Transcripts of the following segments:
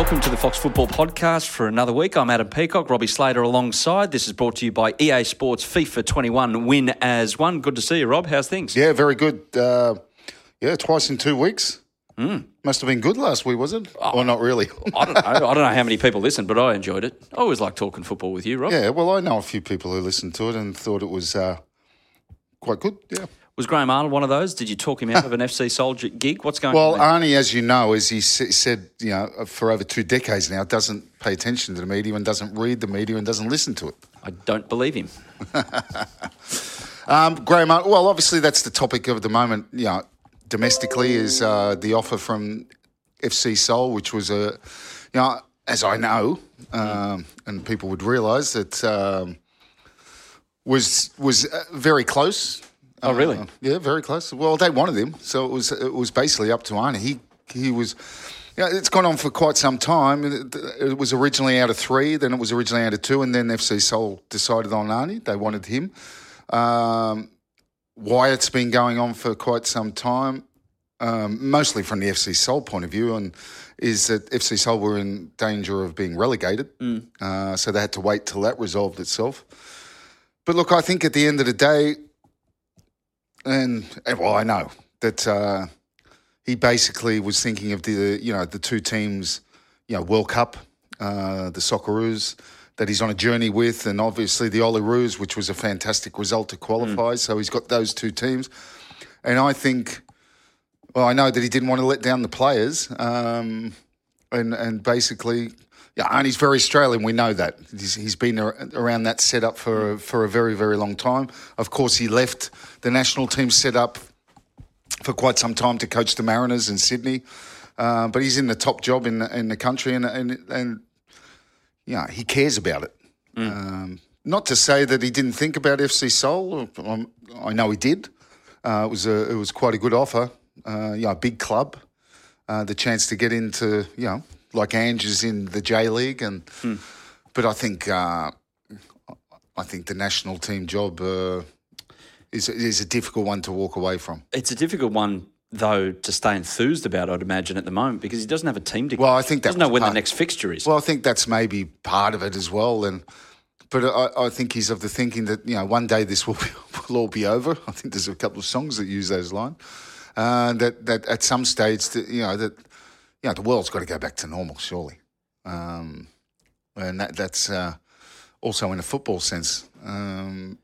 welcome to the Fox Football Podcast for another week. I'm Adam Peacock, Robbie Slater alongside. This is brought to you by EA Sports FIFA 21 Win as One. Good to see you, Rob. How's things? Yeah, very good. Uh, yeah, twice in two weeks. Hmm. Must have been good last week, was it? or not really? I don't know. I don't know how many people listen, but I enjoyed it. I always like talking football with you, Rob. yeah, well, I know a few people who listened to it and thought it was uh, quite good. Yeah. Was Graham Arnold one of those? Did you talk him out of an FC Seoul gig? What's going Well, on? Well, Arnie, as you know, as he s- said, you know, for over two decades now, doesn't pay attention to the media and doesn't read the media and doesn't listen to it. I don't believe him. Um, Graham, Ar- well, obviously that's the topic of the moment. You know, domestically is uh, the offer from FC Seoul, which was a, you know, as I know, um, and people would realise that um, was was uh, very close. Oh, really? Uh, yeah, very close. Well, they wanted him, so it was it was basically up to Arnie. He he was. Yeah, it's gone on for quite some time. It, it was originally out of three, then it was originally out of two, and then FC Seoul decided on Arnie. They wanted him. Um, why it's been going on for quite some time, um, mostly from the FC Seoul point of view, and is that FC Seoul were in danger of being relegated, uh, so they had to wait till that resolved itself. But look, I think at the end of the day, and, and well, I know that uh, he basically was thinking of the you know the two teams, you know, World Cup, uh, the Socceroos that he's on a journey with, and obviously the Olyroos, which was a fantastic result to qualify. So he's got those two teams, and I think, well, I know that he didn't want to let down the players, um, and and basically. Yeah, and he's very Australian. We know that he's, he's been ar- around that setup for for a very very long time. Of course, he left the national team setup for quite some time to coach the Mariners in Sydney. Uh, but he's in the top job in the, in the country, and and and yeah, he cares about it. Um, not to say that he didn't think about FC Seoul. Um, I know he did. Uh, it was a it was quite a good offer. Uh, yeah, a big club. Uh, the chance to get into you know like Ange is in the J League, and but I think uh, I think the national team job. Uh, is, is a difficult one to walk away from. It's a difficult one, though, to stay enthused about, I'd imagine, at the moment, because he doesn't have a team to Well, I think that doesn't know when the next fixture is. Well, I think that's maybe part of it as well. And but I, I think he's of the thinking that you know one day this will, be, will all be over. I think there's a couple of songs that use those lines. Uh, that that at some stage, that, you know that you know the world's got to go back to normal, surely. Um, and that that's uh, also in a football sense. Um,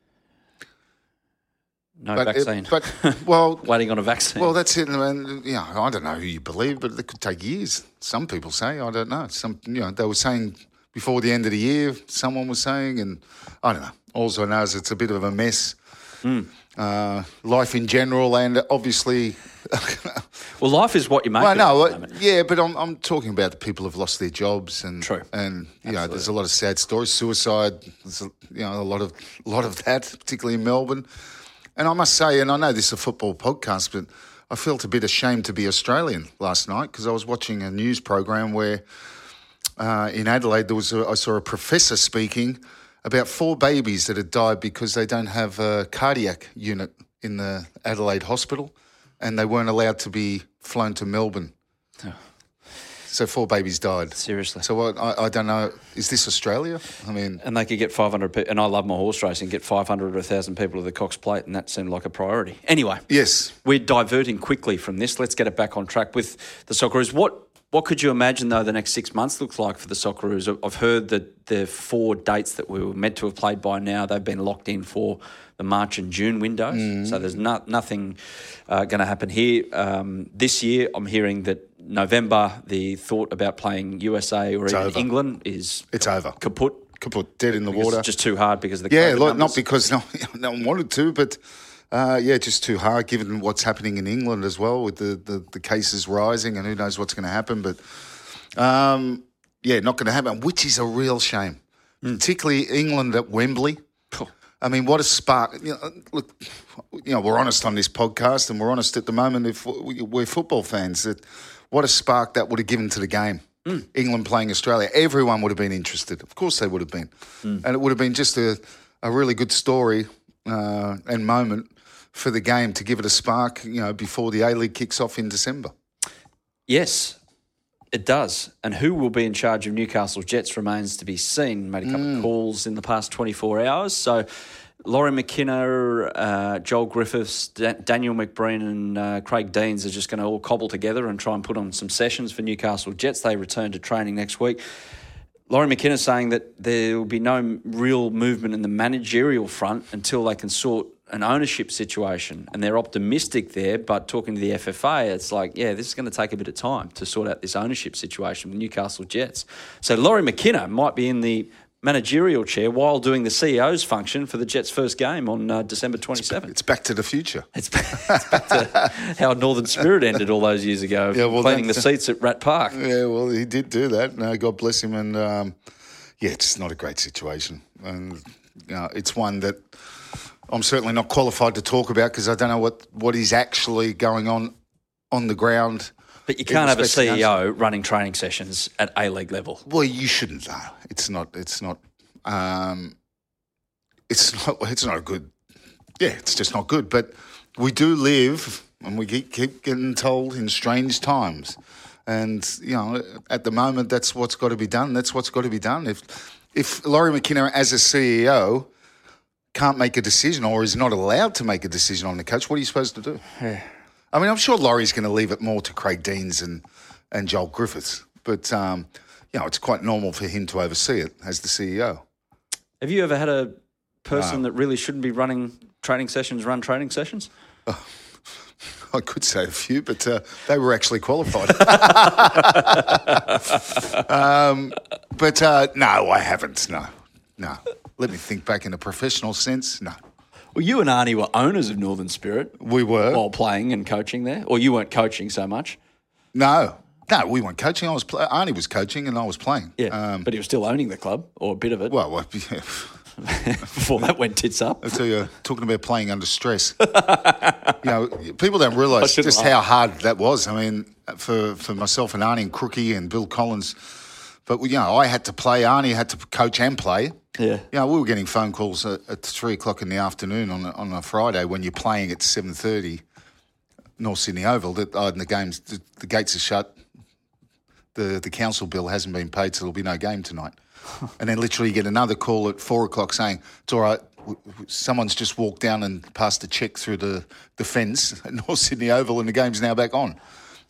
no but it- vaccine. but well, Waiting on a vaccine. Well, that's it. And, you know, I don't know who you believe, but it could take years. Some people say, I don't know. Some, you know, they were saying before the end of the year, someone was saying, and I don't know. All I know it's a bit of a mess. Hmm. Uh, life in general, and obviously, well, life is what you make well, it no, yeah, but I'm, I'm talking about the people who've lost their jobs, and True. and you know, there's a lot of sad stories, suicide, there's a, you know, a lot of a lot of that, particularly in Melbourne. And I must say, and I know this is a football podcast, but I felt a bit ashamed to be Australian last night because I was watching a news program where uh, in Adelaide there was a, I saw a professor speaking about four babies that had died because they don't have a cardiac unit in the Adelaide hospital, and they weren't allowed to be flown to Melbourne. So four babies died. Seriously. So what, I, I don't know. Is this Australia? I mean, And they could get 500 people, and I love my horse racing, get 500 or 1,000 people to the Cox Plate, and that seemed like a priority. Anyway, yes. we're diverting quickly from this. Let's get it back on track with the Socceroos. What what could you imagine though the next six months looks like for the Socceroos? I've heard that the four dates that we were meant to have played by now they've been locked in for the March and June windows. So there's not, nothing uh, going to happen here um, this year. I'm hearing that November the thought about playing USA or even over. England is It's over. kaput. Kaput, dead in the Because water. It's just too hard because of the Yeah, not because no, no one wanted to, but uh, yeah, just too hard given what's happening in England as well with the, the, the cases rising and who knows what's going to happen. But um, yeah, not going to happen, which is a real shame, particularly England at Wembley. I mean, what a spark! You know, look, you know, we're honest on this podcast, and we're honest at the moment. If we- we're football fans, that what a spark that would have given to the game. England playing Australia, everyone would have been interested. Of course, they would have been, and it would have been just a, a really good story uh, and moment for the game to give it a spark, you know, before the A League kicks off in December. Yes, it does. And who will be in charge of Newcastle Jets remains to be seen. Made a couple of calls in the past 24 hours. So Laurie McKinnon, uh, Joel Griffiths, Da- Daniel McBreen, and uh, Craig Deans are just going to all cobble together and try and put on some sessions for Newcastle Jets. They return to training next week. Laurie McKinnon saying that there will be no real movement in the managerial front until they can sort an ownership situation. And they're optimistic there, but talking to the FFA, it's like, yeah, this is going to take a bit of time to sort out this ownership situation with Newcastle Jets. So Laurie McKinnon might be in the managerial chair while doing the CEO's function for the Jets' first game on uh, December 27th. It's back to the future. It's back, it's back to how Northern Spirit ended all those years ago, Yeah, well, cleaning the seats at Rat Park. Yeah, well, he did do that. No, God bless him. And um, yeah, it's not a great situation, and you know, it's one that I'm certainly not qualified to talk about because I don't know what what is actually going on on the ground. But you can't have a to CEO running training sessions at A League level. Well, you shouldn't though. It's not. It's not. Um, it's not. It's not a good. Yeah, it's just not good. But we do live, and we keep, keep getting told in strange times. And you know, at the moment, that's what's got to be done. That's what's got to be done. If if Laurie McKinnon, as a CEO, can't make a decision or is not allowed to make a decision on the coach, what are you supposed to do? I mean, I'm sure Laurie's going to leave it more to Craig Deans and, and Joel Griffiths, but um, you know, it's quite normal for him to oversee it as the CEO. Have you ever had a person that really shouldn't be running training sessions run training sessions? I could say a few, but uh, they were actually qualified. um, but uh, no, I haven't. No, no. Let me think back in a professional sense. No, Well, you and Arnie were owners of Northern Spirit we were. while playing and coaching there, or you weren't coaching so much. no, no, we weren't coaching. I was play- Arnie was coaching, and I was playing. Yeah, Um, but he was still owning the club or a bit of it well, well yeah. before that went tits up. I tell you, talking about playing under stress, you know, people don't realise just laugh. how hard that was. I mean, for for myself and Arnie and Crookie and Bill Collins, but you know, I had to play. Arnie had to coach and play. Yeah. You know, we were getting phone calls at, at three o'clock in the afternoon on a, on a Friday when you're playing at seven thirty, North Sydney Oval. That oh, and the games, the, the gates are shut. The the council bill hasn't been paid, so there'll be no game tonight. and then literally you get another call at four o'clock saying it's all right. w- w- Someone's just walked down and passed a check through the, the fence at North Sydney Oval, and the game's now back on.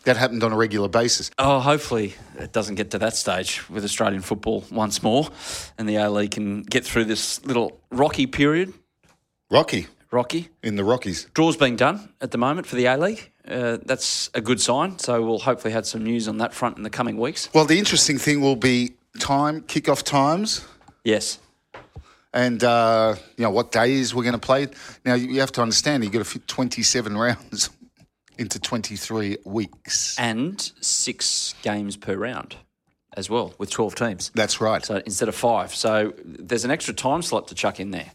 That happened on a regular basis. Oh, hopefully it doesn't get to that stage with Australian football once more, and the A League can get through this little rocky period. Rocky Rocky in the Rockies. draw's being done at the moment for the A League. Uh, that's a good sign. So we'll hopefully have some news on that front in the coming weeks. Well, the interesting thing will be time, kickoff times. Yes. and uh, you know what days we're going to play. Now you have to understand you've got to fit 27 rounds into 23 weeks. And six games per round as well with 12 teams. That's right. So instead of five. So there's an extra time slot to chuck in there.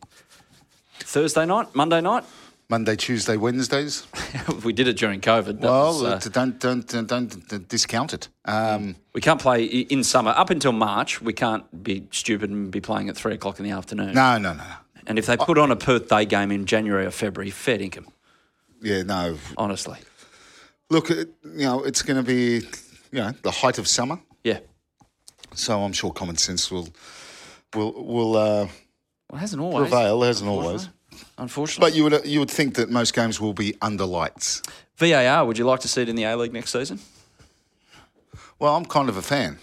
Thursday night, Monday night. Monday, Tuesday, Wednesdays. we did it during COVID. That Well, was, uh, don't, don't don't don't discount it. Um, we can't play in summer up until March. We can't be stupid and be playing at three o'clock in the afternoon. no, no, no. And if they put on a Perth Day game in January or February, fair income. Yeah, no. Honestly, Look, it, you know it's going to be you know the height of summer, yeah. so I'm sure common sense will will will uh, Well, it hasn't always. prevail. Hasn't always. Unfortunately, But you would you would think that most games will be under lights. VAR. Would you like to see it in the A League next season? Well, I'm kind of a fan.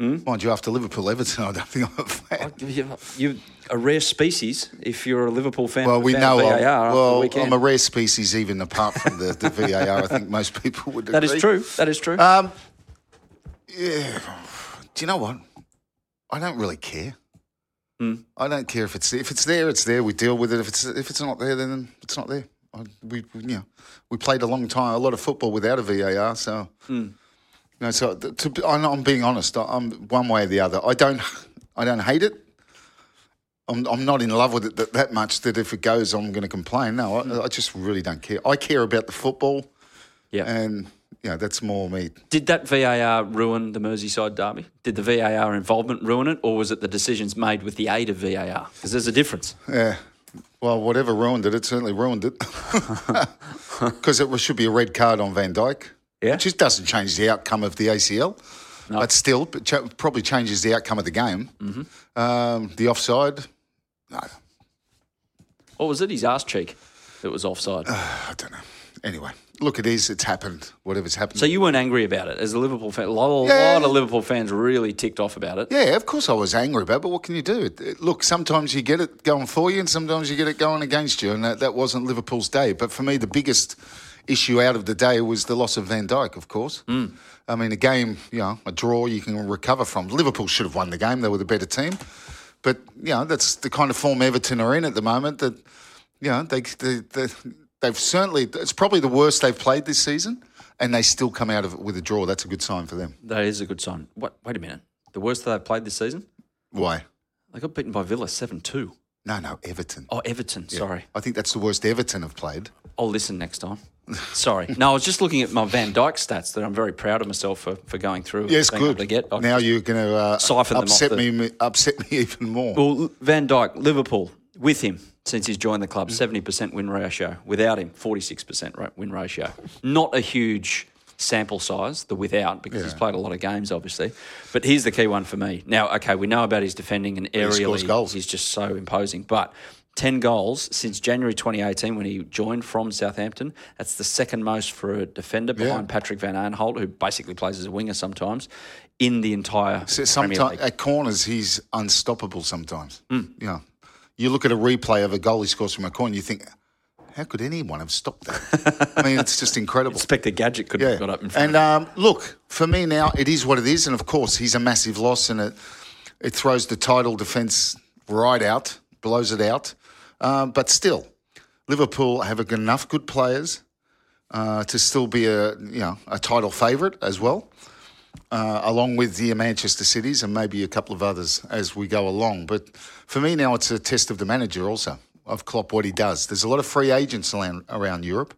Hmm? Mind you, after Liverpool Everton, I don't think I'm a fan. You- You're a rare species if you're a Liverpool fan. Well, we know. VAR well. I'm a rare species, even apart from the, the VAR. I think most people would agree. that is true. That is true. Um, yeah. Do you know what? I don't really care. Hmm. I don't care if it's if it's there, it's there. We deal with it. If it's if it's not there, then it's not there. I, we we- you know we played a long time, a lot of football without a VAR. So Hmm. You know, so to, I'm, I'm being honest. I'm one way or the other. I don't I don't hate it. I'm, I'm not in love with it that, that much that if it goes, I'm going to complain. No, I, I just really don't care. I care about the football, yeah. and you know that's more me. Did that VAR ruin the Merseyside derby? Did the VAR involvement ruin it, or was it the decisions made with the aid of VAR? Because there's a difference. Yeah. Well, whatever ruined it, it certainly ruined it. Because it should be a red card on Van Dijk. Yeah. Which just doesn't change the outcome of the ACL. But still, it ch- probably changes the outcome of the game. Mm-hmm. Um, the offside, no, Or was it his ass cheek that was offside? I don't know. Anyway, look, it is. It's happened. Whatever's happened. so you weren't angry about it as a Liverpool fan. A lot, Yeah. lot of Liverpool fans really ticked off about it. Yeah, of course I was angry about it, but what can you do? It, it- look, sometimes you get it going for you and sometimes you get it going against you, and that, that wasn't Liverpool's day. But for me, the biggest issue out of the day was the loss of Van Dijk, of course. Hmm. I mean, a game, you know, a draw you can recover from. Liverpool should have won the game, they were the better team. But, you know, that's the kind of form Everton are in at the moment that, you know, they, they, they, they've certainly, it's probably the worst they've played this season, and they still come out of it with a draw. That's a good sign for them. That is a good sign. What? Wait a minute. The worst that they've played this season? Why? They got beaten by Villa 7 2. No, no, Everton. Oh, Everton. Sorry. I think that's the worst Everton have played. I'll listen next time. Sorry. No, I was just looking at my Van Dijk stats that I'm very proud of myself for, for going through. Yes, good. To get. I now you're going to uh, Siphon them off upset the- me, upset me even more. Well, Van Dijk, Liverpool, with him since he's joined the club, Mm. 70% win ratio. Without him, 46% win ratio. Not a huge sample size, the without, because he's played a lot of games, obviously. But here's the key one for me. Now, okay, we know about his defending and scores aerially, goals. he's just so imposing. But 10 goals since January 2018 when he joined from Southampton. That's the second most for a defender behind Patrick Van Aanholt, who basically plays as a winger sometimes, in the entire So sometimes at corners he's unstoppable. Sometimes, Hmm. you know, you look at a replay of a goal he scores from a corner, you think, how could anyone have stopped that? I mean, it's just incredible. Inspector Gadget could have got up in front And um, look, for me now, it is what it is, and of course, he's a massive loss, and it it throws the title defence right out, blows it out. Um, but still, Liverpool have enough good players uh, to still be a you know a title favourite as well, uh, along with the Manchester Cities and maybe a couple of others as we go along. But for me now, it's a test of the manager also of Klopp what he does. There's a lot of free agents around, around Europe,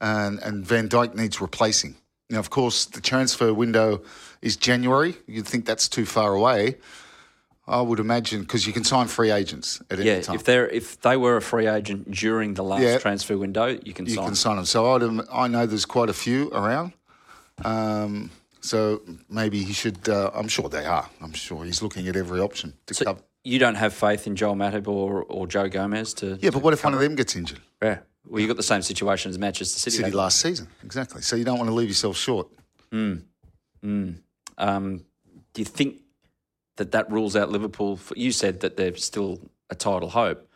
and and Van Dijk needs replacing. Now, of course, the transfer window is January. You'd think that's too far away. I would imagine because you can sign free agents at any Yeah, time. if they're if they were a free agent during the last Yeah. transfer window, you can you sign. can sign them. So I'd, im- I know there's quite a few around. Um, so maybe he should. Uh, I'm sure they are. I'm sure he's looking at every option to So cover. you don't have faith in Joel Matip or, or Joe Gomez to Yeah, but what if one of them gets injured? yeah. Well, you have got the same situation as Manchester City. City last season, exactly. So you don't want to leave yourself short. Um, do you think that that rules out Liverpool? For, you said that they're still a title hope,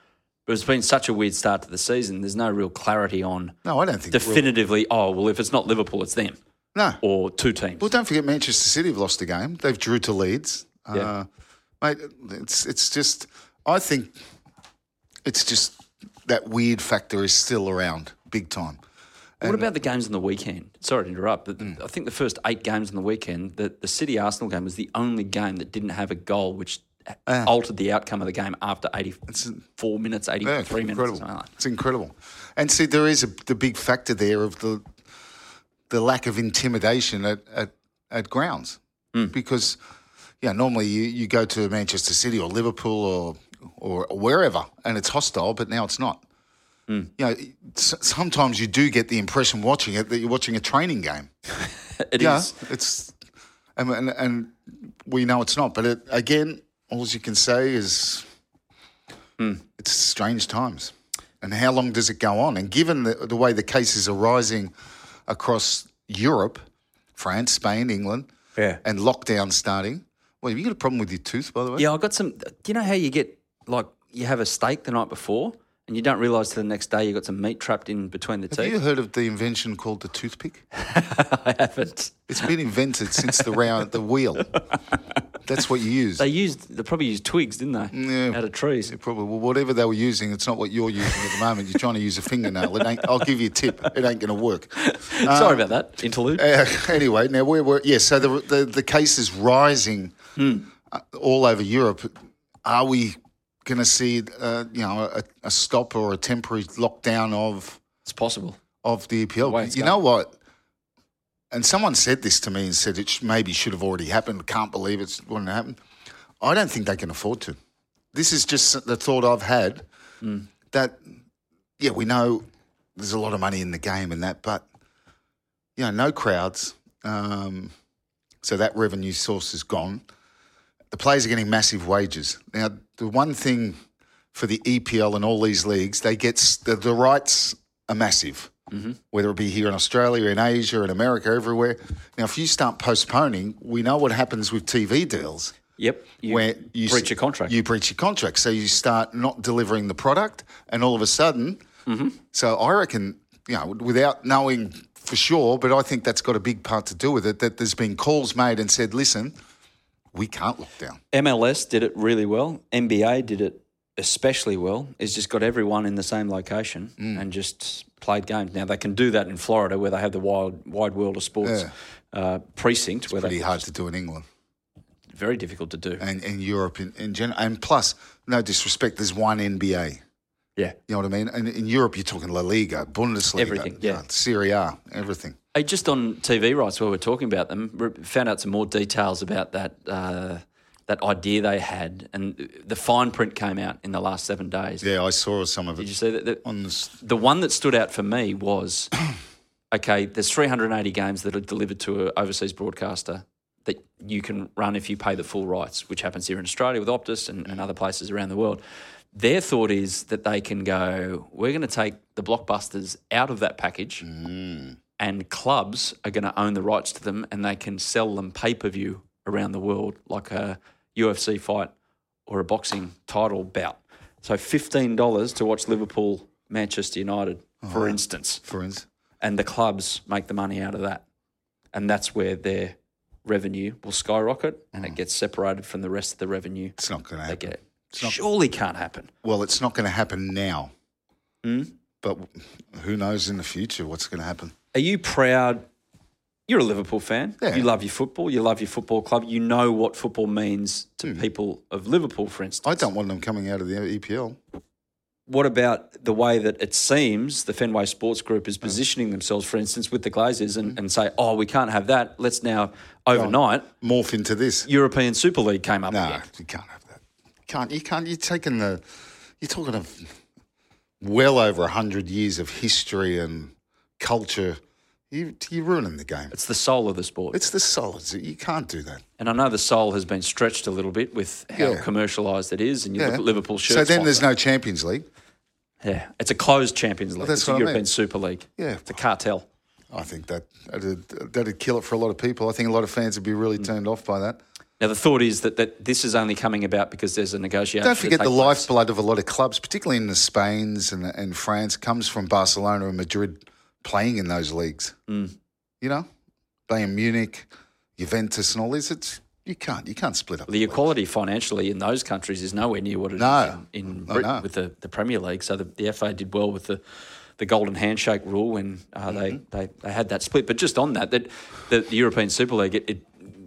but it's been such a weird start to the season. There's no real clarity on No, I don't think. it definitively. Oh well, if it's not Liverpool, it's them No. or two teams. Well, don't forget Manchester City have lost a game. They've drew to Leeds. Yeah. Uh, mate, it's it's just. I think it's just that weird factor is still around big time. What about the games on the weekend? Sorry to interrupt, but Mm. I think the first eight games on the weekend, the, the City Arsenal game was the only game that didn't have a goal, which altered the outcome of the game after 84 minutes, 83 Yeah, minutes, or incredible. like. It's incredible. And see, there is a, the big factor there of the the lack of intimidation at at, at grounds Hmm. because yeah, normally you, you go to Manchester City or Liverpool or or wherever and it's hostile, but now it's not. Hmm. You know, sometimes you do get the impression watching it that you're watching a training game. It Yeah, is. it's and, and and we know it's not. But it, again, all you can say is it's strange times. And how long does it go on? And given the, the way the cases are rising across Europe, France, Spain, England, Yeah. and lockdown starting, well, have you got a problem with your tooth, by the way? Yeah, I got some. Do you know how you get, like, you have a steak the night before and you don't realise till the next day you've got some meat trapped in between the Have teeth? Have you heard of the invention called the toothpick? I haven't. It's been invented since the round the wheel. That's what you use. They used, they probably used twigs, didn't they? Yeah. Out of trees. Yeah, Probably well, whatever they were using, it's not what you're using at the moment. You're trying to use a fingernail. It ain't, I'll give you a tip. It ain't going to work. Sorry about that interlude. Uh, anyway, now we're, we're yeah. So the the, the case is rising uh, all over Europe. Are we going to see uh, you know a, a stop or a temporary lockdown of it's possible. of the EPL? it's You know what? And someone said this to me and said it sh- maybe should have already happened. Can't believe it's going to happen. I don't think they can afford to. This is just the thought I've had. that, yeah, we know there's a lot of money in the game and that, but you know, no crowds. Um, so that revenue source is gone. The players are getting massive wages. Now, the one thing for the EPL and all these leagues, they get the, the rights are massive, mm-hmm. whether it be here in Australia, in Asia, in America, everywhere. Now, if you start postponing, we know what happens with TV deals. Yep. You where you breach a contract. You breach your contract. So you start not delivering the product, and all of a sudden, mm-hmm. so I reckon, you know, without knowing for sure, but I think that's got a big part to do with it, that there's been calls made and said, listen, we can't lock down. MLS did it really well. NBA did it especially well. It's just got everyone in the same location mm. and just played games. Now they can do that in Florida, where they have the wide wide world of sports yeah. uh, precinct. It's where pretty hard to do in England. Very difficult to do. And in Europe in, in general. And plus, no disrespect, there's one NBA. Yeah. You know what I mean? And in Europe, you're talking La Liga, Bundesliga, everything, yeah. Serie A, everything. Hey, just on TV rights, while we're talking about them, found out some more details about that uh, that idea they had, and the fine print came out in the last seven days. Yeah, I saw some of it. Did you see that? The, on this... the one that stood out for me was okay. There's 380 games that are delivered to an overseas broadcaster that you can run if you pay the full rights, which happens here in Australia with Optus and, and other places around the world. Their thought is that they can go, we're going to take the blockbusters out of that package, mm. And clubs are going to own the rights to them, and they can sell them pay per view around the world, like a UFC fight or a boxing title bout. So fifteen dollars to watch Liverpool Manchester United, for instance. For instance, and the clubs make the money out of that, and that's where their revenue will skyrocket, and it gets separated from the rest of the revenue. It's not going to happen. Get. Not, Surely can't happen. Well, it's not going to happen now. Mm? But who knows in the future what's going to happen? Are you proud? You're a Liverpool fan. Yeah. You love your football. You love your football club. You know what football means to mm. people of Liverpool, for instance. I don't want them coming out of the EPL. What about the way that it seems the Fenway Sports Group is positioning themselves, for instance, with the Glazers and, mm. and say, oh, we can't have that. Let's now overnight morph into this. European Super League came up. No, again. you can't have that. You can't. You can't. You're taking the. You're talking of well over hundred years of history and culture. You, you're ruining the game. It's the soul of the sport. It's the soul. It's, you can't do that. And I know the soul has been stretched a little bit with how yeah. commercialised it is, and you yeah. look at Liverpool shirts. So then there's no Champions League. Yeah, it's a closed Champions League. That's it's a European I mean. Super League. Yeah, it's a cartel. I think that that'd, that'd, kill it for a lot of people. I think a lot of fans would be really mm. turned off by that. Now, the thought is that, that this is only coming about because there's a negotiation. Don't forget the lifeblood of a lot of clubs, particularly in the Spains and, and France, comes from Barcelona and Madrid playing in those leagues. Mm. You know, Bayern Munich, Juventus, and all this. It's you can't you can't split up. The, the equality financially in those countries is nowhere near what it no. is in, in Britain no. with the, the Premier League. So the, the FA did well with the the golden handshake rule when uh, mm-hmm. they, they, they had that split. But just on that, that the, the European Super League, it, it,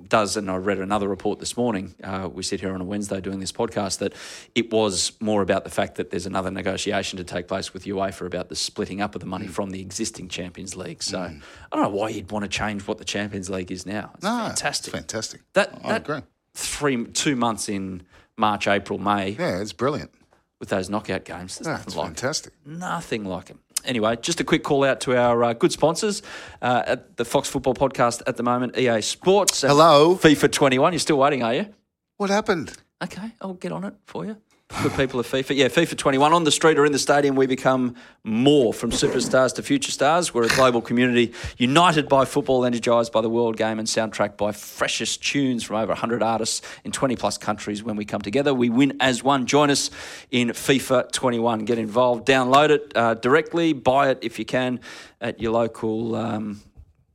does, and I read another report this morning. Uh, we sit here on a Wednesday doing this podcast that it was more about the fact that there's another negotiation to take place with UEFA about the splitting up of the money mm. from the existing Champions League. So mm. I don't know why you'd want to change what the Champions League is now. It's no, fantastic. Fantastic. That, I that agree. Three two months in March, April, May. Yeah, it's brilliant with those knockout games. There's yeah, nothing like fantastic. Nothing like them anyway, just a quick call out to our uh, good sponsors uh, at the Fox Football Podcast at the moment, EA Sports. Hello. FIFA 21. You're still waiting, are you? What happened? Okay, I'll get on it for you. Good people of FIFA. Yeah, FIFA 21 on the street or in the stadium, we become more from superstars to future stars. We're a global community united by football, energised by the world game, and soundtracked by freshest tunes from over 100 artists in 20 plus countries. When we come together, we win as one. Join us in FIFA 21. Get involved, download it uh, directly, buy it if you can at your local, um,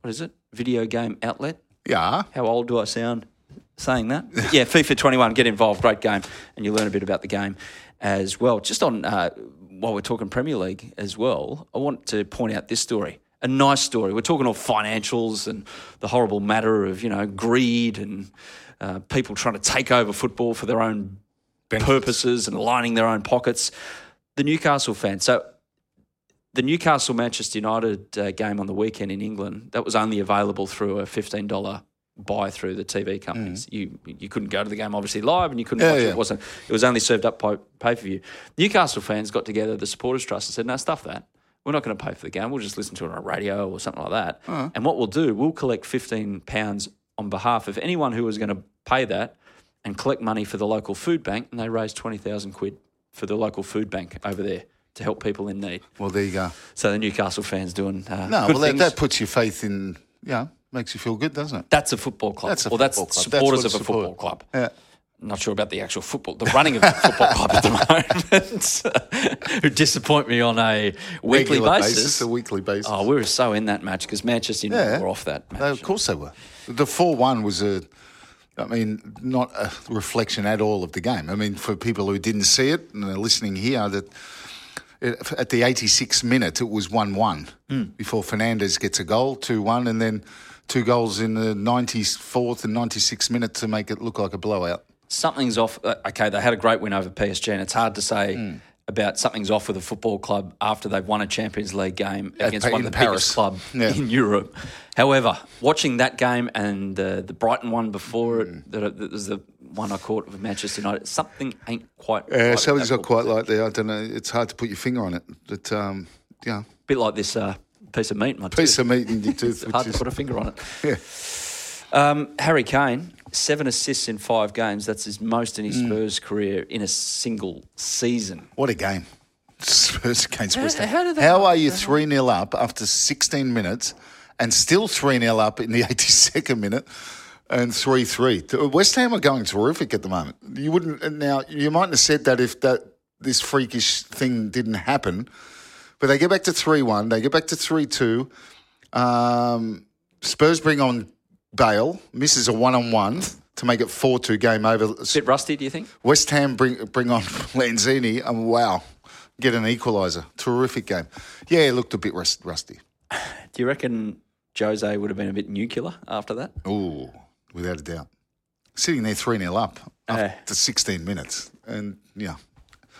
what is it, video game outlet. Yeah. How old do I sound? Saying that. yeah, FIFA 21, get involved, great game, and you learn a bit about the game as well. Just on uh, while we're talking Premier League as well, I want to point out this story. A nice story. We're talking all financials and the horrible matter of you know greed and uh, people trying to take over football for their own Benefits. purposes and lining their own pockets. The Newcastle fans. So the Newcastle Manchester United uh, game on the weekend in England that was only available through a fifteen dollar buy through the TV companies. You you couldn't go to the game obviously live, and you couldn't Mm. Yeah, watch it. yeah. It wasn't. It was only served up pay per view. Newcastle fans got together, the supporters trust, and said, "No, stuff that. We're not going to pay for the game. We'll just listen to it on radio or something like that. Uh-huh. And what we'll do, we'll collect fifteen pounds on behalf of anyone who was going to pay that, and collect money for the local food bank. And they raised twenty thousand quid for the local food bank over there to help people in need. Well, there you go. So the Newcastle fans doing uh, No, well, that, that puts your faith in, know, makes you feel good, doesn't it? That's a football club. That's a well, that's club. supporters That's of what a football club. Yeah. Not sure about the actual football, the running of the football club at the moment, who disappoint me on a weekly Regular basis. a weekly basis. Oh, we were so in that match because Manchester United Yeah. were off that match. They- of course they were. The 4 1 was a, I mean, not a reflection at all of the game. I mean, for people who didn't see it and are listening here, that it, at the 86th minute, it was 1 1 Hmm. before Fernandes gets a goal, 2 1, and then two goals in the 94th and 96th minute to make it look like a blowout. something's off. uh, Okay, they had a great win over PSG, and it's hard to say Hmm. about something's off with a football club after they've won a Champions League game against one of the Paris. biggest club Yeah. in Europe. However, watching that game and uh, the Brighton one before Hmm. it, that that was the one I caught with Manchester United. Something ain't quite. Yeah, right something's not quite like there. I don't know. It's hard to put your finger on it. But, um, yeah, bit like this uh, piece of meat in my piece tooth. of meat in your tooth. It's hard is, to put a finger on it. yeah. Um, Harry Kane, seven assists in five games. That's his most in his Hmm. Spurs career in a single season. What a game. Spurs against West Ham. how did they- How are you 3 0 up after 16 minutes and still 3 0 up in the 82nd minute and 3 3? West Ham are going terrific at the moment. You wouldn't, now, you mightn't have said that if that this freakish thing didn't happen, but they get back to 3 1, they get back to 3 2. Um, Spurs bring on Bale, misses a one on one to make it 4 2 game over. A Bit rusty, do you think? West Ham bring bring on Lanzini and wow, get an equaliser. Terrific game. Yeah, it looked a bit rust, rusty. Do you reckon Jose would have been a bit nuclear after that? Oh, without a doubt. Sitting there 3 0 up Uh. after 16 minutes. And yeah,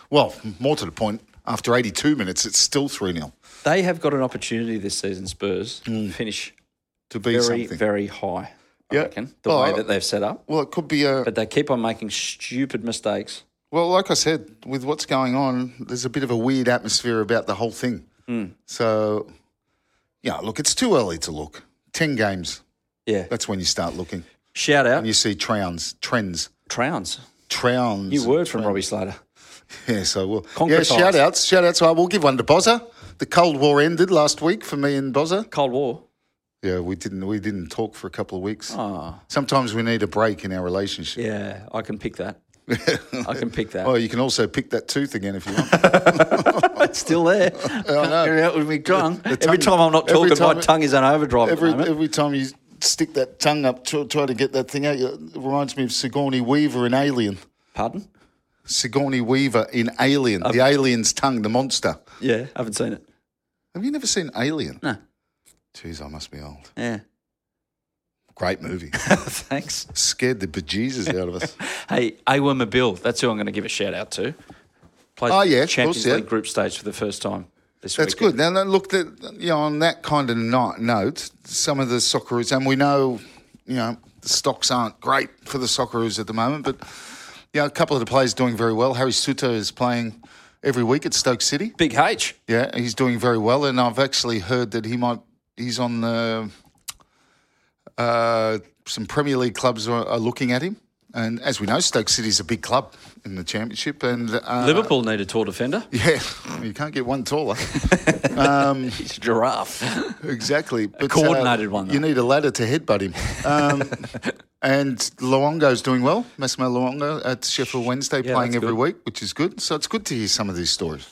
well, more to the point, after 82 minutes, it's still 3 0 They have got an opportunity this season, Spurs, to finish to be very, something. very high. I Yeah. reckon the Well, way that they've set up, well, it could be a. but they keep on making stupid mistakes. Well, like I said, with what's going on, there's a bit of a weird atmosphere about the whole thing. Hmm. So, yeah, look, it's too early to look. 10 games, Yeah. that's when you start looking. Shout out, And you see trends, trends, Trowns. trends. New word from Robbie Slater. Yeah, so we'll. Concretise. Yeah, shout outs, shout outs. I will give one to Bozza. The Cold War ended last week for me and Bozza. Cold War. Yeah, we didn't we didn't talk for a couple of weeks. Oh, Sometimes we need a break in our relationship. yeah. I can pick that. I can pick that. Well, you can also pick that tooth again if you want. it's still there. I know. Out with me tongue. The Every tongue- time I'm not talking, my tongue is on overdrive. every the every time you stick that tongue up, try, try to get that thing out. It reminds me of Sigourney Weaver in Alien. Pardon? Sigourney Weaver in Alien, Um, the alien's tongue, the monster. Yeah, I haven't seen it. Have you never seen Alien? No. Jeez, I must be old. Yeah. Great movie. Thanks. Scared the bejesus out of us. Hey, Awer Mabil, that's who I'm going to give a shout out to. Played Oh, yeah, of Champions course, yeah. League group stage for the first time this That's weekend. good. Now, look, that you know, on that kind of no- note, some of the Socceroos, and we know, you know, the stocks aren't great for the Socceroos at the moment, but yeah, a couple of the players doing very well. Harry Souttar is playing every week at Stoke City. Big H. Yeah, he's doing very well, and I've actually heard that he might. He's on the. Uh, some Premier League clubs are, are looking at him, and as we know, Stoke City's a big club in the Championship, and uh, Liverpool need a tall defender. Yeah, you can't get one taller. He's a giraffe. Exactly. But, coordinated one, You need a ladder to headbutt him. Um, and Luongo's doing well. Massimo Luongo at Sheffield Wednesday Yeah, playing every good. week, which is good. So it's good to hear some of these stories.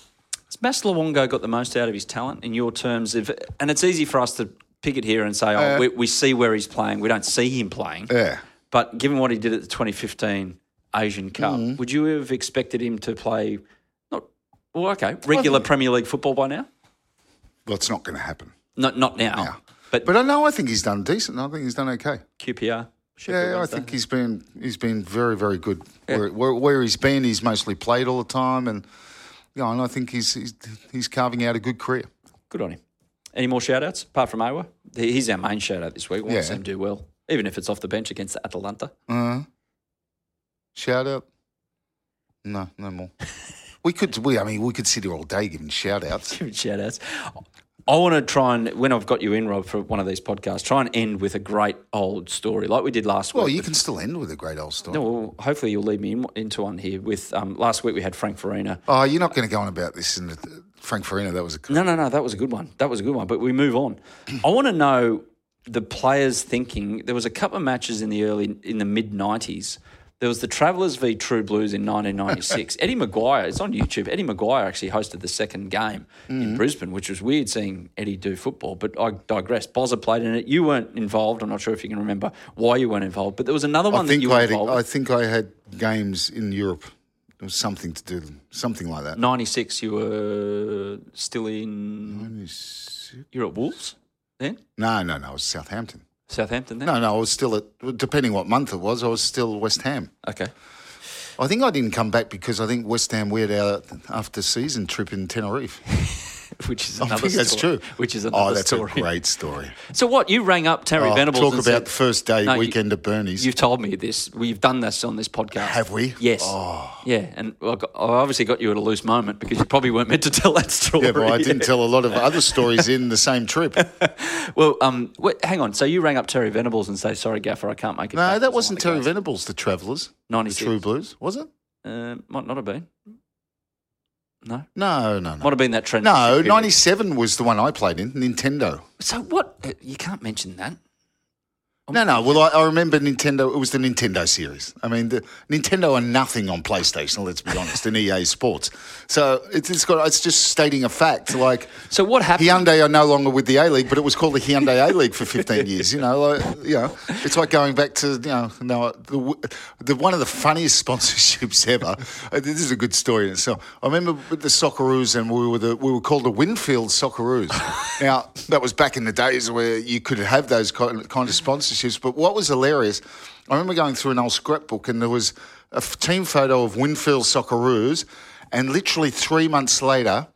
Has Mas Luongo got the most out of his talent in your terms? Of, and it's easy for us to pick it here and say, oh, we, we see where he's playing. We don't see him playing. Uh, Yeah. But given what he did at the 2015 Asian Cup, Mm-hmm. would you have expected him to play not well? Okay, regular Premier League football by now? Well, it's not going to happen. Not not now, Yeah. but, But I know I think he's done decent. I think he's done okay. QPR. Yeah, I think he's been he's been very very good. Where, where, where he's been, he's mostly played all the time, and yeah, and I think he's he's, he's carving out a good career. good on him. Any more shout outs apart from Awer? He's our main shout out this week. We want Yeah. to see him do well. even if it's off the bench against Atalanta. Uh-huh. Shout out? No, no more. we could. We. I mean, we could sit here all day giving shout outs. Giving shout outs. I want to try and, when I've got you in, Rob, for one of these podcasts, try and end with a great old story like we did last Well, week. Well, you can still end with a great old story. No, well, hopefully you'll lead me in, into one here. With um, last week we had Frank Farina. Oh, you're not going to go on about this in the, Frank Farina. That was a. No, no, no, that was a good one. That was a good one. But we move on. I want to know the players thinking. There was a couple of matches in the early, in the mid '90s. There was the Travellers v True Blues in 1996. Eddie McGuire, it's on YouTube. Eddie McGuire actually hosted the second game in mm-hmm. Brisbane, which was weird seeing Eddie do football. But I digress. Bozza played in it. You weren't involved. I'm not sure if you can remember why you weren't involved. But there was another one I that think you were I involved. I think I had games in Europe. There was something to do, something like that. 96, you were still in. You're at Wolves then? No, no, no. It was Southampton. Southampton then? No, no. I was still at. Depending what month it was, I was still West Ham. Okay. I think I didn't come back because I think West Ham weird out after season trip in Tenerife. which is I another think that's story. true. Which is another story. oh, that's story. a great story. So what? You rang up Terry Oh, Venables. talk and about said- the first day No, you- weekend at Bernie's. You've told me this. We've done this on this podcast. Have we? Yes. Oh. Yeah, and I got- I obviously got you at a loose moment because you probably weren't meant to tell that story. yeah, but I didn't tell a lot of other stories in the same trip. Well, um, wait, hang on. So you rang up Terry Venables and say, "Sorry, Gaffer, I can't make it." No, that wasn't Terry. Venables, the Travellers. The 96. True Blues, was it? Uh, might not have been. No, No, no, no. might have been that trend. No, 97 was the one I played in, Nintendo. So what? Uh, You can't mention that. No, no. Well, I, I remember Nintendo. It was the Nintendo series. I mean, the Nintendo are nothing on PlayStation. Let's be honest, in EA Sports. So it's, it's got. It's just stating a fact. Like So what happened? Hyundai are no longer with the A League, but it was called the Hyundai A League for 15 years. You know, like, you know, it's like going back to you know, no, the, the one of the funniest sponsorships ever. Uh, This is a good story in itself. I remember with the Socceroos, and we were the, we were called the Winfield Socceroos. now that was back in the days where you could have those kind of of But what was hilarious, I remember going through an old scrapbook, and there was a f- team photo of Winfield Socceroos, and literally three months later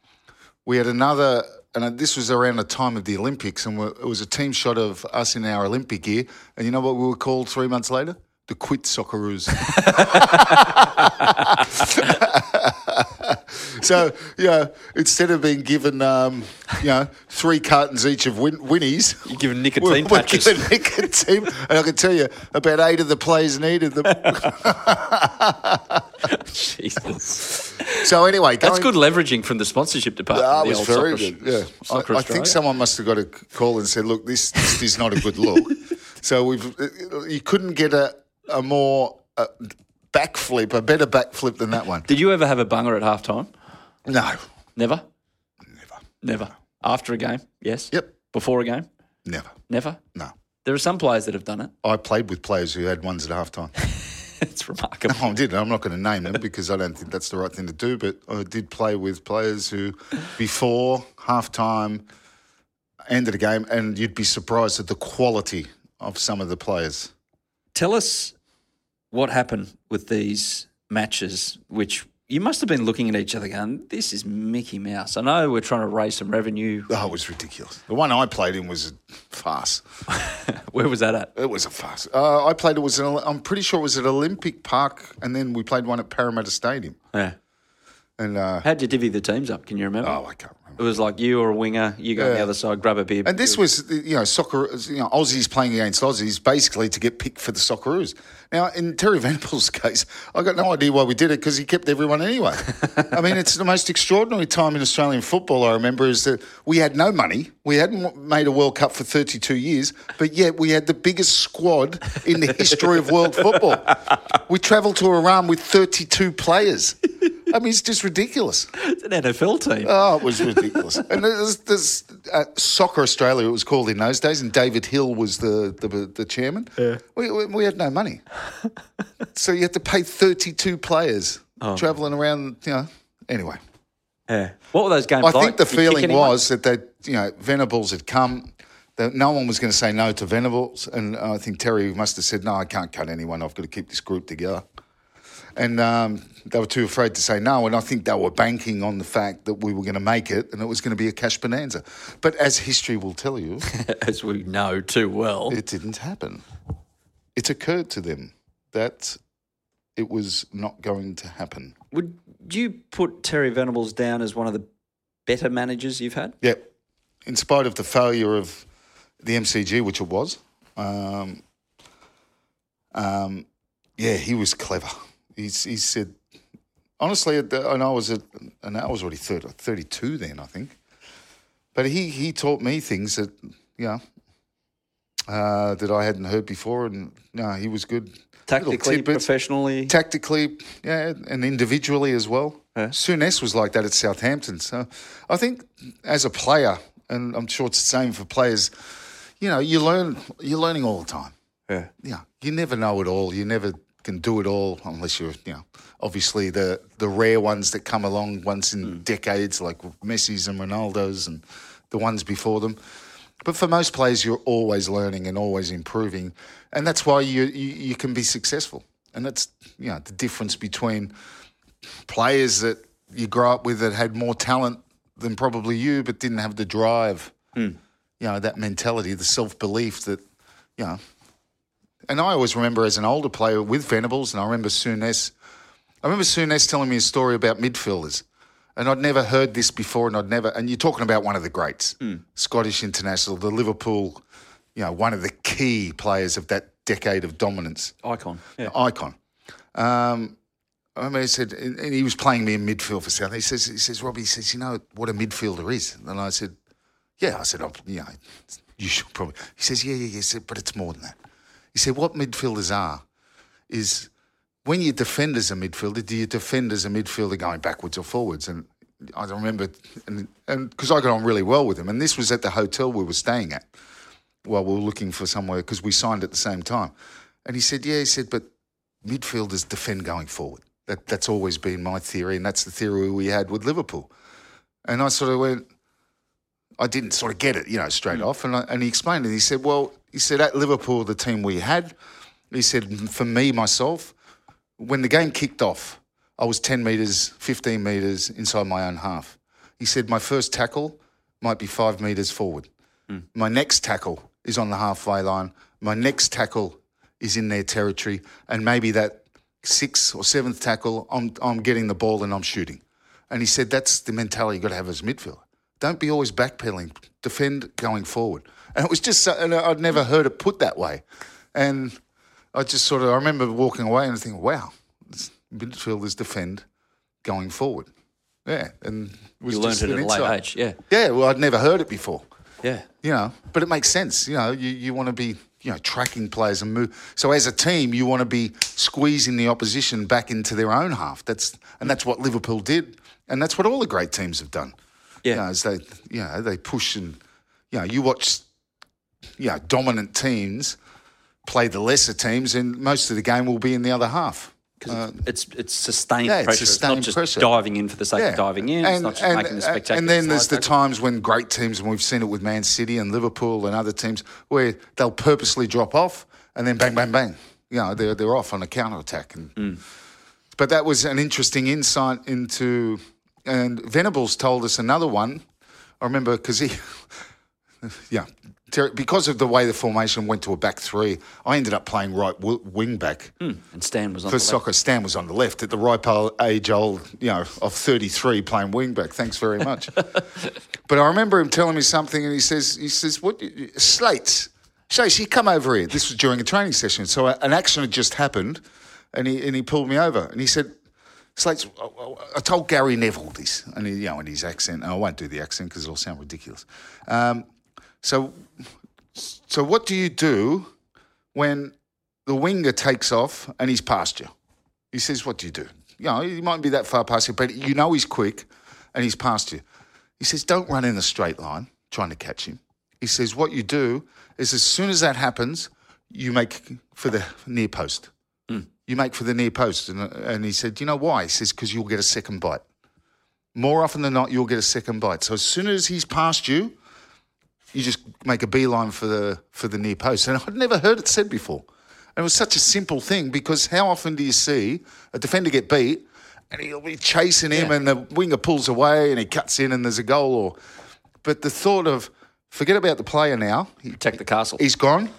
we had another, and this was around the time of the Olympics, and it was a team shot of us in our Olympic gear. And you know what we were called three months later? The Quit Socceroos. so, you know, instead of being given, um, you know, three cartons each of win- Winnies, You're given we're, nicotine we're patches. given nicotine. And I can tell you, about eight of the players needed them. Jesus. So, anyway, That's good leveraging from the sponsorship department. That was very Soccer- good. Yeah, Soccer I, I think someone must have got a call and said, "Look, this this is not a good look." so we've you couldn't get a a more uh, backflip, a better backflip than that one. Did you ever have a bunger at halftime? No, Never. Never. Never. After a game, yes. Yep. Before a game, never, never. no. There are some players that have done it. I played with players who had ones at halftime. it's remarkable. I did. I'm not going to name them because I don't think that's the right thing to do. But I did play with players who, before halftime, ended a game, and you'd be surprised at the quality of some of the players. Tell us what happened with these matches, which you must have been looking at each other going, this is Mickey Mouse. I know we're trying to raise some revenue. Oh, it was ridiculous. The one I played in was a farce. Where was that at? It was a farce. Uh, I played. It was. An, I'm pretty sure it was at Olympic Park, and then we played one at Parramatta Stadium. Yeah. And uh, How'd you divvy the teams up? Can you remember? oh, I can't remember. It was like you or a winger, you go on the other side, grab a beer. And this was, you know, soccer. You know, Aussies playing against Aussies, basically to get picked for the Socceroos. Now, in Terry Venables' case, I got no idea why we did it because he kept everyone anyway. I mean, it's the most extraordinary time in Australian football. I remember is that we had no money. We hadn't made a World Cup for 32 years, but yet we had the biggest squad in the history of world football. We travelled to Iran with 32 players. I mean, it's just ridiculous. It's an NFL team. Oh, it was ridiculous. and there's, there's uh, Soccer Australia, it was called in those days, and David Hill was the the, the chairman. Yeah. We, we, we had no money. so you had to pay 32 players travelling around, you know. Anyway, yeah. What were those games I like? think the Did feeling was that they, you know, Venables had come. That no one was going to say no to Venables, and I think Terry must have said, "No, I can't cut anyone. I've got to keep this group together." And um, they were too afraid to say no, and I think they were banking on the fact that we were going to make it, and it was going to be a cash bonanza. But as history will tell you, as we know too well. it didn't happen. it occurred to them that it was not going to happen. Would you put Terry Venables down as one of the better managers you've had? Yeah, in spite of the failure of the MCG, which it was, um, um, yeah, he was clever. He's, he said, honestly, and I was at, and I was already 30, 32 then, I think. But he, he taught me things that, you know, uh, that I hadn't heard before, and no, he was good. Tactically, professionally. tactically, yeah, and individually as well. Yeah. Souness was like that at Southampton. So I think as a player, and I'm sure it's the same for players, you know, you learn, you're learning all the time. yeah. Yeah, you never know it all. You never can do it all unless you're, you know, obviously the the rare ones that come along once in mm. decades, like Messi's and Ronaldo's, and the ones before them. But for most players, you're always learning and always improving, and that's why you you, you can be successful. And that's you know the difference between players that you grow up with that had more talent than probably you, but didn't have the drive. Hmm. You know that mentality, the self belief that you know and I always remember as an older player with Venables, and I remember Souness. I remember Souness telling me a story about midfielders, and I'd never heard this before, and I'd never. And you're talking about one of the greats, Scottish international, the Liverpool, you know, one of the key players of that decade of dominance, Icon. Yeah. icon. Um, I remember he said, and and he was playing me in midfield for South. He says, he says, Robbie, he says, you know what a midfielder is? And I said, yeah. I said, oh, you know, you should probably. He says, yeah, yeah, yeah. Said, but it's more than that. He said, what midfielders are is when you defend as a midfielder, do you defend as a midfielder going backwards or forwards? And I remember, and because I got on really well with him, and this was at the hotel we were staying at while we were looking for somewhere because we signed at the same time. And he said, yeah, he said, but midfielders defend going forward. That, that's always been my theory, and that's the theory we had with Liverpool. And I sort of went, I didn't sort of get it, you know, straight hmm. off. And, I, and he explained it. He said, well, he said, at Liverpool, the team we had, he said, for me, myself, when the game kicked off, I was 10 metres, 15 metres inside my own half. He said, my first tackle might be five metres forward. Hmm. My next tackle is on the halfway line. My next tackle is in their territory. And maybe that sixth or seventh tackle, I'm, I'm getting the ball and I'm shooting. And he said, that's the mentality you've got to have as a midfielder. Don't be always backpedaling. Defend going forward. And it was just, so, and I'd never heard it put that way. And I just sort of, I remember walking away and thinking, wow, midfielders defend going forward. Yeah. And it was You learned just it an at a late insight. age. Yeah. Yeah, well, I'd never heard it before. Yeah. You know, but it makes sense. You know, you, you want to be, you know, tracking players and move. So as a team, you want to be squeezing the opposition back into their own half. That's and that's what Liverpool did, and that's what all the great teams have done. Yeah. You know, as they, you know, they push and, you know, you watch, you know, dominant teams play the lesser teams, and most of the game will be in the other half. Uh, It's it's sustained Yeah, it's pressure. sustained it's not just diving in for the sake of diving in. it's not just making the spectacular. And then there's the tackle. times when great teams, and we've seen it with Man City and Liverpool and other teams, where they'll purposely drop off and then bang, bang, bang. You know, they're, they're off on a counter attack. And, Mm. But that was an interesting insight into. And Venables told us another one. I remember because he, yeah, because of the way the formation went to a back three, I ended up playing right w- wing back And Stan was on for the left. soccer. Stan was on the left at the ripe old age old, you know, of 33 playing wing back. Thanks very much. but I remember him telling me something and he says, he says, what, Slates, Shace, you come over here. This was during a training session. So an action had just happened and he, and he pulled me over and he said, Slates, I told Gary Neville this, and he, you know, in his accent, I won't do the accent because it'll sound ridiculous. Um, so, so what do you do when the winger takes off and he's past you? He says, "What do you do? You know, he might be that far past you, but you know he's quick, and he's past you." He says, "Don't run in a straight line trying to catch him." He says, "What you do is, as soon as that happens, you make for the near post. Hmm. You make for the near post." And, and he said, "You know why?" He says, "Because you'll get a second bite. More often than not, you'll get a second bite. So as soon as he's past you." You just make a beeline for the for the near post. And I'd never heard it said before. And it was such a simple thing because how often do you see a defender get beat and he'll be chasing him and the winger pulls away and he cuts in and there's a goal or but the thought of forget about the player now. He, Protect the castle. he's gone.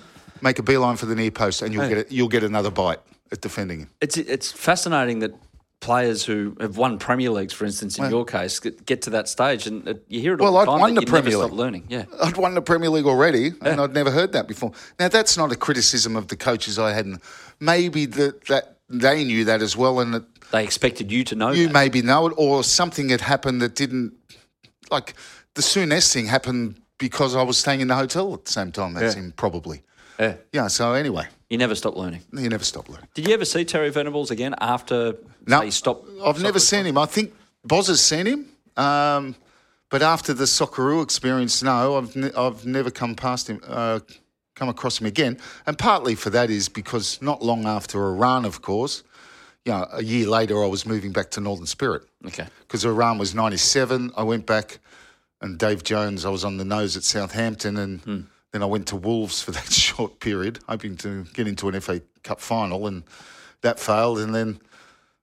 make a beeline for the near post, and you'll Hey. get it, you'll get another bite at defending him. It's it's fascinating that players who have won Premier Leagues, for instance, in your case, get, to that stage, and uh, you hear it all Well, the I'd won the Premier League. learning. Yeah, I'd won the Premier League already, and I'd never heard that before. Now that's not a criticism of the coaches I hadn't. Maybe that that they knew that as well, and that they expected you to know. you that. maybe know it, or something had happened that didn't. Like the Souness thing happened because I was staying in the hotel at the same time as Yeah. him, probably. Yeah. Yeah. So anyway, You never stop learning. you never stop learning. Did you ever see Terry Venables again after No, he stopped? I've never seen him. I think Boz has seen him, um, but after the Socceroo experience, no, I've ne- I've never come past him, uh, come across him again. And partly for that is because not long after Iran, of course, you know, a year later, I was moving back to Northern Spirit Okay. because Iran was '97. I went back, and Dave Jones, I was on the nose at Southampton, and Hmm. Then I went to Wolves for that short period, hoping to get into an FA Cup final, and that failed. And then,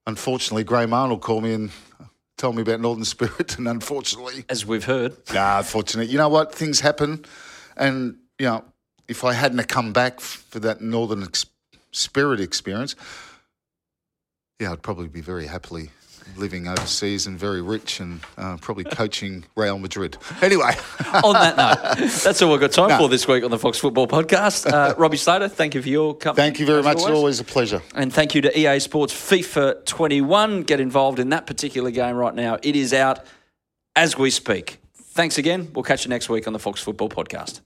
unfortunately, Graham Arnold called me and told me about Northern Spirit, and unfortunately, As we've heard, nah, unfortunately, you know what? Things happen, and you know, if I hadn't have come back for that Northern ex- Spirit experience, yeah, I'd probably be very happily living overseas and very rich and uh, probably coaching Real Madrid. Anyway, on that note, that's all we've got time No. for this week on the Fox Football Podcast. Uh, Robbie Slater, thank you for your company. thank you very much. It's always a pleasure. And thank you to EA Sports FIFA 21. Get involved in that particular game right now. It is out as we speak. Thanks again. We'll catch you next week on the Fox Football Podcast.